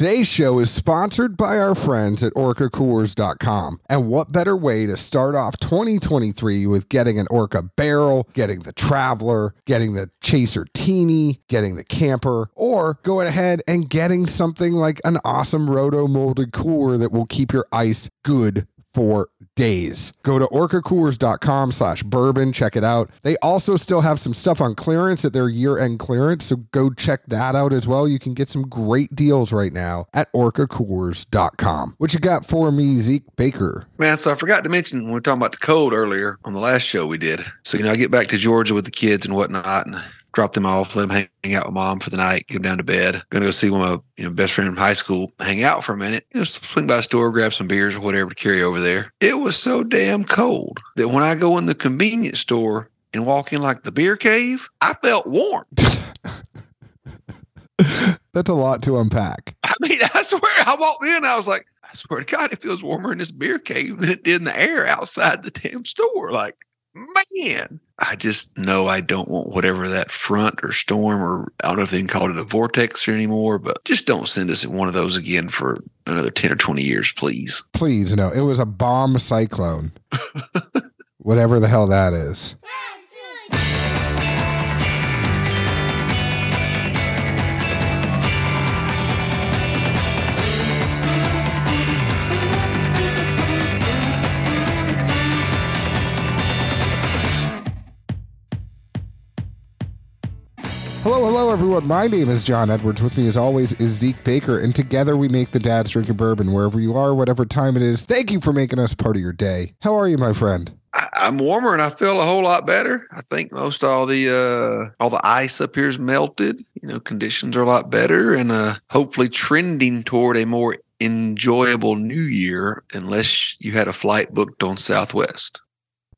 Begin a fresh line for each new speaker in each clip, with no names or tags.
Today's show is sponsored by our friends at OrcaCoolers.com. And what better way to start off 2023 with getting an Orca barrel, getting the Traveler, getting the Chaser Teeny, getting the Camper, or going ahead and getting something like an awesome roto molded cooler that will keep your ice good for days. Go to orcacoolers.com slash bourbon. Check it out. They also still have some stuff on clearance at their year-end clearance, so go check that out as well. You can get some great deals right now at orcacoolers.com. What you got for me, Zeke Baker?
Man, so I forgot to mention when we were talking about the cold earlier on the last show we did. So, you know, I get back to Georgia with the kids and whatnot, and drop them off, let them hang, hang out with mom for the night, get them down to bed. Gonna go see one of my you know best friend from high school, hang out for a minute, you know, swing by the store, grab some beers or whatever to carry over there. It was so damn cold that when I go in the convenience store and walk in like the beer cave, I felt warm.
That's a lot to unpack.
I mean, I swear, I walked in, I was like, I swear to God, it feels warmer in this beer cave than it did in the air outside the damn store. Like, man, I just know I don't want whatever that front or storm or I don't know if they can call it a vortex anymore, but just don't send us one of those again for another 10 or 20 years, please.
Please, no. It was a bomb cyclone. Whatever the hell that is. Hello, hello, everyone. My name is John Edwards. With me, as always, is Zeke Baker, and together we make the Dad's Drinking Bourbon wherever you are, whatever time it is. Thank you for making us part of your day. How are you, my friend?
I'm warmer and I feel a whole lot better. I think most all the uh, all the ice up here is melted. You know, conditions are a lot better and uh, hopefully trending toward a more enjoyable new year, unless you had a flight booked on Southwest.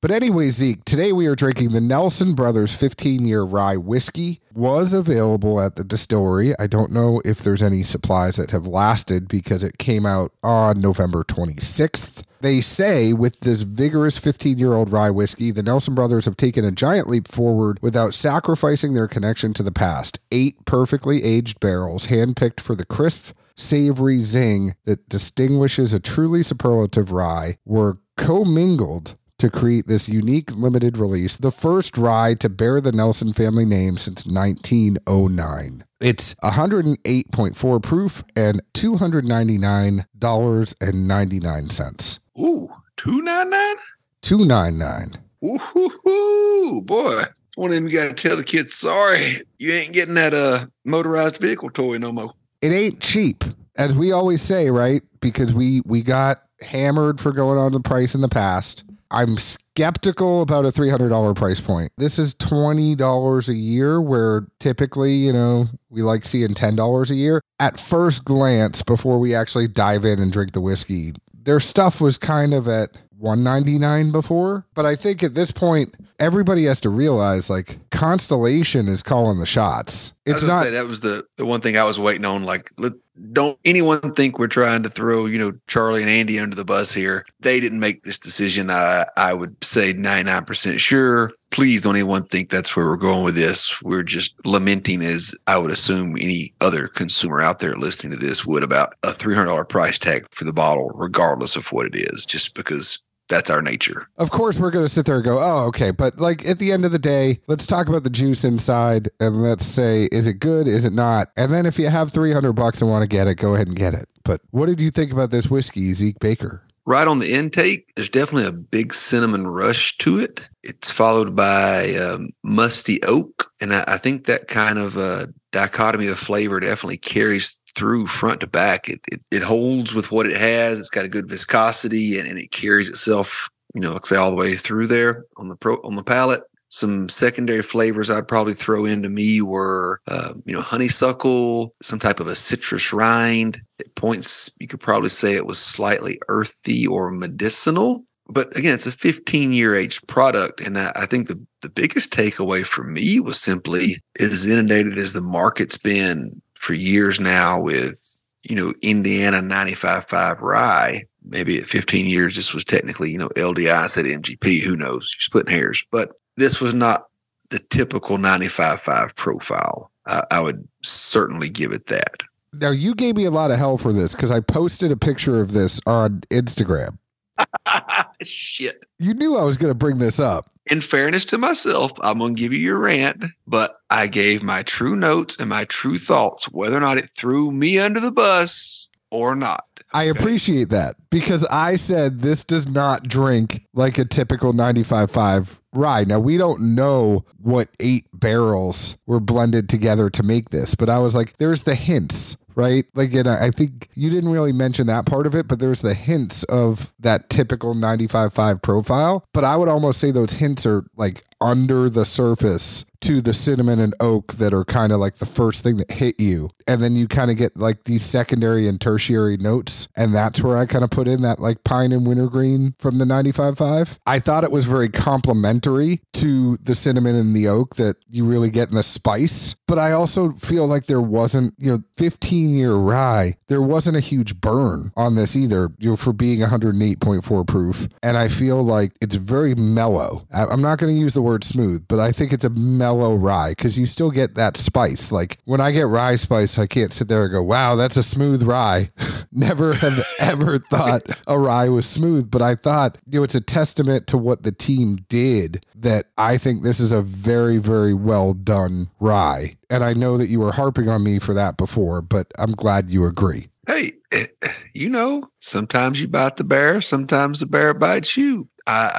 But anyway, Zeke, today we are drinking the Nelson Brothers 15 year rye whiskey. Was available at the distillery. I don't know if there's any supplies that have lasted because it came out on November 26th. They say with this vigorous 15 year old rye whiskey, the Nelson brothers have taken a giant leap forward without sacrificing their connection to the past. Eight perfectly aged barrels, handpicked for the crisp, savory zing that distinguishes a truly superlative rye, were commingled to create this unique limited release, the first rye to bear the Nelson family name since 1909. It's 108.4 proof and $299.99.
Ooh, two nine nine.
299.
Ooh, boy. One of them you gotta tell the kids, sorry, you ain't getting that uh motorized vehicle toy no more.
It ain't cheap, as we always say, right? Because we we got hammered for going on the price in the past. I'm skeptical about a $300 price point. This is $20 a year, where typically, you know, we like seeing $10 a year. At first glance, before we actually dive in and drink the whiskey, their stuff was kind of at 199 before but i think at this point everybody has to realize like constellation is calling the shots it's not
say that was the the one thing I was waiting on. Like, let, don't anyone think we're trying to throw you know Charlie and Andy under the bus here? They didn't make this decision. I I would say ninety nine percent sure. Please don't anyone think that's where we're going with this. We're just lamenting, as I would assume any other consumer out there listening to this would, about a three hundred dollar price tag for the bottle, regardless of what it is, just because that's our nature.
Of course, we're going to sit there and go, oh, okay. But like at the end of the day, let's talk about the juice inside and let's say, is it good? Is it not? And then if you have 300 bucks and want to get it, go ahead and get it. But what did you think about this whiskey, Zeke Baker?
right on the intake, there's definitely a big cinnamon rush to it. It's followed by um, musty oak, and I, I think that kind of uh, dichotomy of flavor definitely carries through front to back. It, it it holds with what it has. It's got a good viscosity, and, and it carries itself, you know, like say all the way through there on the pro on the palate. Some secondary flavors I'd probably throw into me were, uh, you know, honeysuckle, some type of a citrus rind. At points, you could probably say it was slightly earthy or medicinal. But again, it's a 15 year aged product. And I, I think the, the biggest takeaway for me was simply as inundated as the market's been for years now with, you know, Indiana 95.5 rye. Maybe at 15 years, this was technically, you know, LDI of MGP. Who knows? You're splitting hairs. But this was not the typical 95.5 profile. I, I would certainly give it that.
Now you gave me a lot of hell for this because I posted a picture of this on Instagram.
Shit.
You knew I was going to bring this up.
In fairness to myself, I'm going to give you your rant, but I gave my true notes and my true thoughts, whether or not it threw me under the bus or not.
I appreciate that because I said this does not drink like a typical 95.5 rye. Now, we don't know what eight barrels were blended together to make this, but I was like, there's the hints, right? Like, and I think you didn't really mention that part of it, but there's the hints of that typical 95.5 profile. But I would almost say those hints are like under the surface to the cinnamon and oak that are kind of like the first thing that hit you. And then you kind of get like these secondary and tertiary notes. And that's where I kind of put in that like pine and wintergreen from the 95.5. I thought it was very complementary to the cinnamon and the oak that you really get in the spice. But I also feel like there wasn't, you know, 15 year rye, there wasn't a huge burn on this either, you know, for being 108.4 proof. And I feel like it's very mellow. I'm not going to use the word smooth, but I think it's a mellow rye because you still get that spice. Like when I get rye spice, I can't sit there and go, wow, that's a smooth rye. Never have ever thought a rye was smooth, but I thought, you know, it's a testament to what the team did that I think this is a very, very well done rye. And I know that you were harping on me for that before, but I'm glad you agree.
Hey, eh, you know, sometimes you bite the bear, sometimes the bear bites you. I,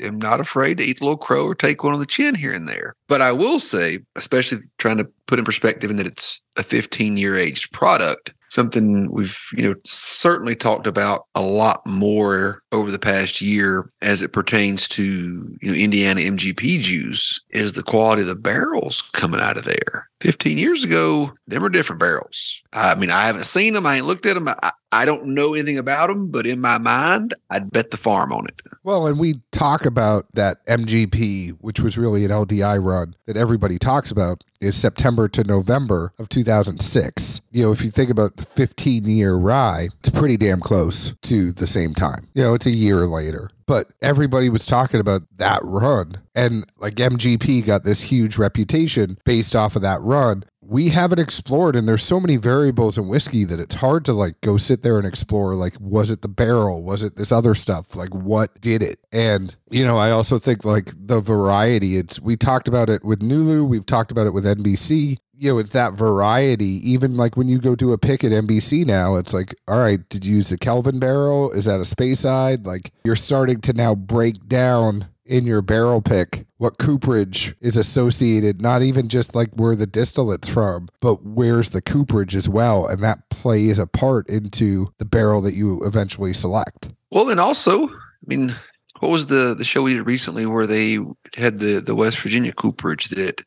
I am not afraid to eat a little crow or take one on the chin here and there. But I will say, especially trying to put in perspective in that it's a 15 year aged product, something we've you know certainly talked about a lot more over the past year as it pertains to you know Indiana MGP juice is the quality of the barrels coming out of there. 15 years ago, them were different barrels. I mean, I haven't seen them. I ain't looked at them. I, I don't know anything about them, but in my mind, I'd bet the farm on it.
Well, and we talk about that MGP, which was really an LDI run that everybody talks about, is September to November of 2006. You know, if you think about the 15 year rye, it's pretty damn close to the same time. You know, it's a year later. But everybody was talking about that run. And like MGP got this huge reputation based off of that run we haven't explored and there's so many variables in whiskey that it's hard to like go sit there and explore like was it the barrel? Was it this other stuff? Like what did it? And you know i also think like the variety it's we talked about it with nulu we've talked about it with nbc you know it's that variety. Even like when you go do a pick at nbc now it's like all right did you use a kelvin barrel? Is that a Speyside like you're starting to now break down in your barrel pick what cooperage is associated, not even just like where the distillate's from, but where's the cooperage as well. And that plays a part into the barrel that you eventually select.
Well, and also, I mean, what was the the show we did recently where they had the the West Virginia cooperage that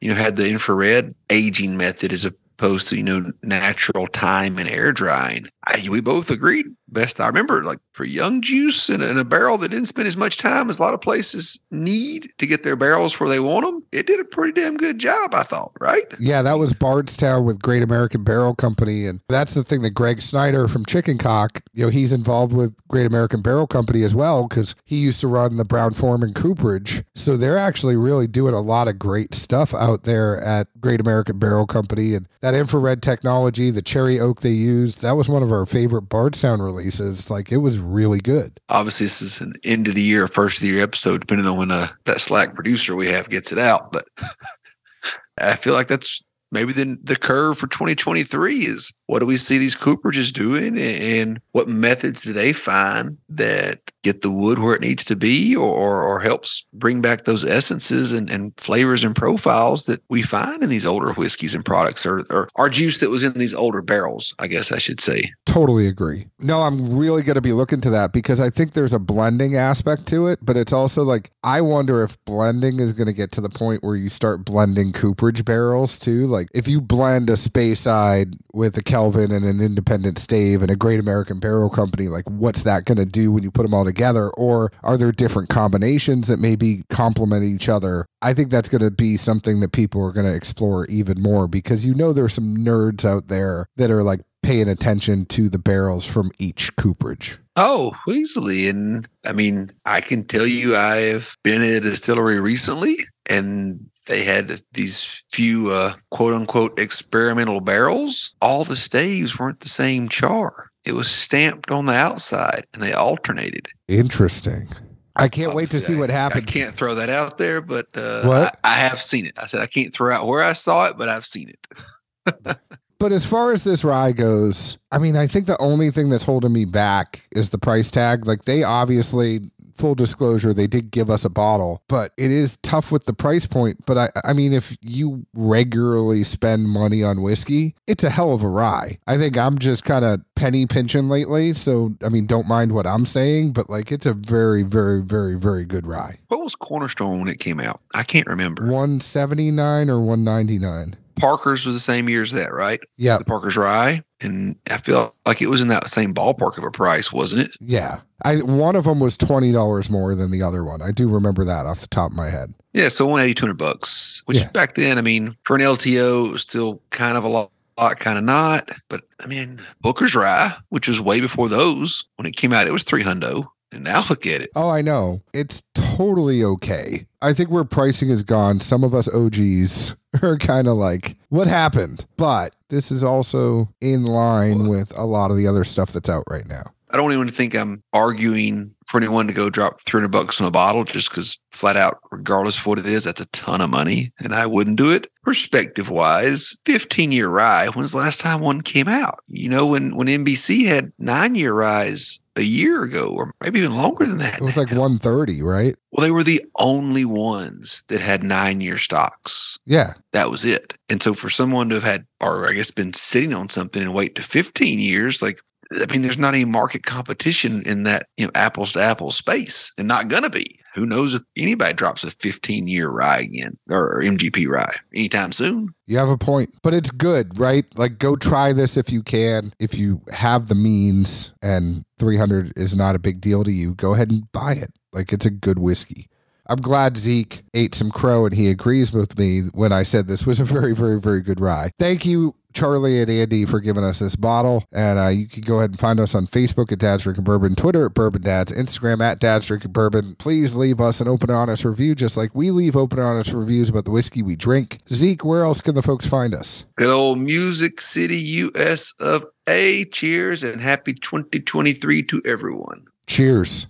you know had the infrared aging method as opposed to you know natural time and air drying? I, we both agreed. Best I remember, like for young juice in a, barrel that didn't spend as much time as a lot of places need to get their barrels where they want them. It did a pretty damn good job, I thought. Right?
Yeah, that was Bardstown with Great American Barrel Company, and that's the thing that Greg Snyder from Chicken Cock, you know, he's involved with Great American Barrel Company as well because he used to run the Brown Forman Cooperage. So they're actually really doing a lot of great stuff out there at Great American Barrel Company, and that infrared technology, the cherry oak they used, that was one of our favorite Bardstown releases. Like it was really good.
Obviously, this is an end of the year, first of the year episode, depending on when uh, that Slack producer we have gets it out. But I feel like that's maybe the the curve for 2023 is what do we see these cooperages doing and what methods do they find that get the wood where it needs to be or or helps bring back those essences and, and flavors and profiles that we find in these older whiskeys and products or, or our juice that was in these older barrels i guess i should say
Totally agree. No, I'm really going to be looking to that because I think there's a blending aspect to it, but it's also like I wonder if blending is going to get to the point where you start blending cooperage barrels too. Like if you blend a Speyside with a Kelvin and an Independent Stave and a Great American Barrel Company, like what's that going to do when you put them all together? Or are there different combinations that maybe complement each other? I think that's going to be something that people are going to explore even more because you know there's some nerds out there that are like paying attention to the barrels from each cooperage.
Oh, easily. And I mean, I can tell you I've been at a distillery recently and they had these few uh, quote unquote experimental barrels. All the staves weren't the same char. It was stamped on the outside and they alternated.
Interesting. I can't wait to
Obviously,
see what
I-
happens.
I can't throw that out there, but uh,
What?
I, I have seen it. I said I can't throw out where I saw it, but I've seen it.
But as far as this ride goes, I mean, I think the only thing that's holding me back is the price tag. Like they obviously full disclosure, they did give us a bottle, but it is tough with the price point. But I I mean, if you regularly spend money on whiskey, it's a hell of a rye. I think I'm just kind of penny pinching lately. So I mean, don't mind what I'm saying, but like it's a very, very, very, very good rye.
What was Cornerstone when it came out? I can't remember.
179 or 199.
Parker's was the same year as that, right?
Yeah.
The Parker's Rye, and I feel like it was in that same ballpark of a price, wasn't it?
Yeah. I one of them was twenty dollars more than the other one. I do remember that off the top of my head.
Yeah, so 180, 200 bucks, which
Yeah.
back then, I mean, for an LTO, it was still kind of a lot, lot kind of not. But I mean, Booker's Rye, which was way before those, when it came out, it was three hundo. And now look at it.
Oh, I know. It's totally okay. I think where pricing is gone, some of us OGs are kind of like, what happened? But this is also in line with a lot of the other stuff that's out right now.
I don't even think I'm arguing for anyone to go drop 300 bucks on a bottle just because flat out, regardless of what it is, that's a ton of money and I wouldn't do it. Perspective wise, 15 year rye, when's the last time one came out? You know, when, when NBC had nine year ryes a year ago, or maybe even longer than that.
It was like
now.
130, right?
Well, they were the only ones that had nine year stocks.
Yeah.
That was it. And so for someone to have had, or I guess been sitting on something and wait to 15 years, like, I mean, there's not any market competition in that, you know, apples to apples space and not going to be. Who knows if anybody drops a 15 year rye again or MGP rye anytime soon.
You have a point, but it's good, right? Like, go try this if you can. If you have the means and 300 is not a big deal to you, go ahead and buy it. Like, it's a good whiskey. I'm glad Zeke ate some crow and he agrees with me when I said this was a very, very, very good rye. Thank you, Charlie and Andy, for giving us this bottle. And uh, you can go ahead and find us on Facebook at Dad's Drinking Bourbon, Twitter at Bourbon Dads, Instagram at Dad's Drinking Bourbon. Please leave us an open, honest review, just like we leave open, honest reviews about the whiskey we drink. Zeke, where else can the folks find us?
Good old Music City, US of A. Cheers and happy 2023 to everyone.
Cheers.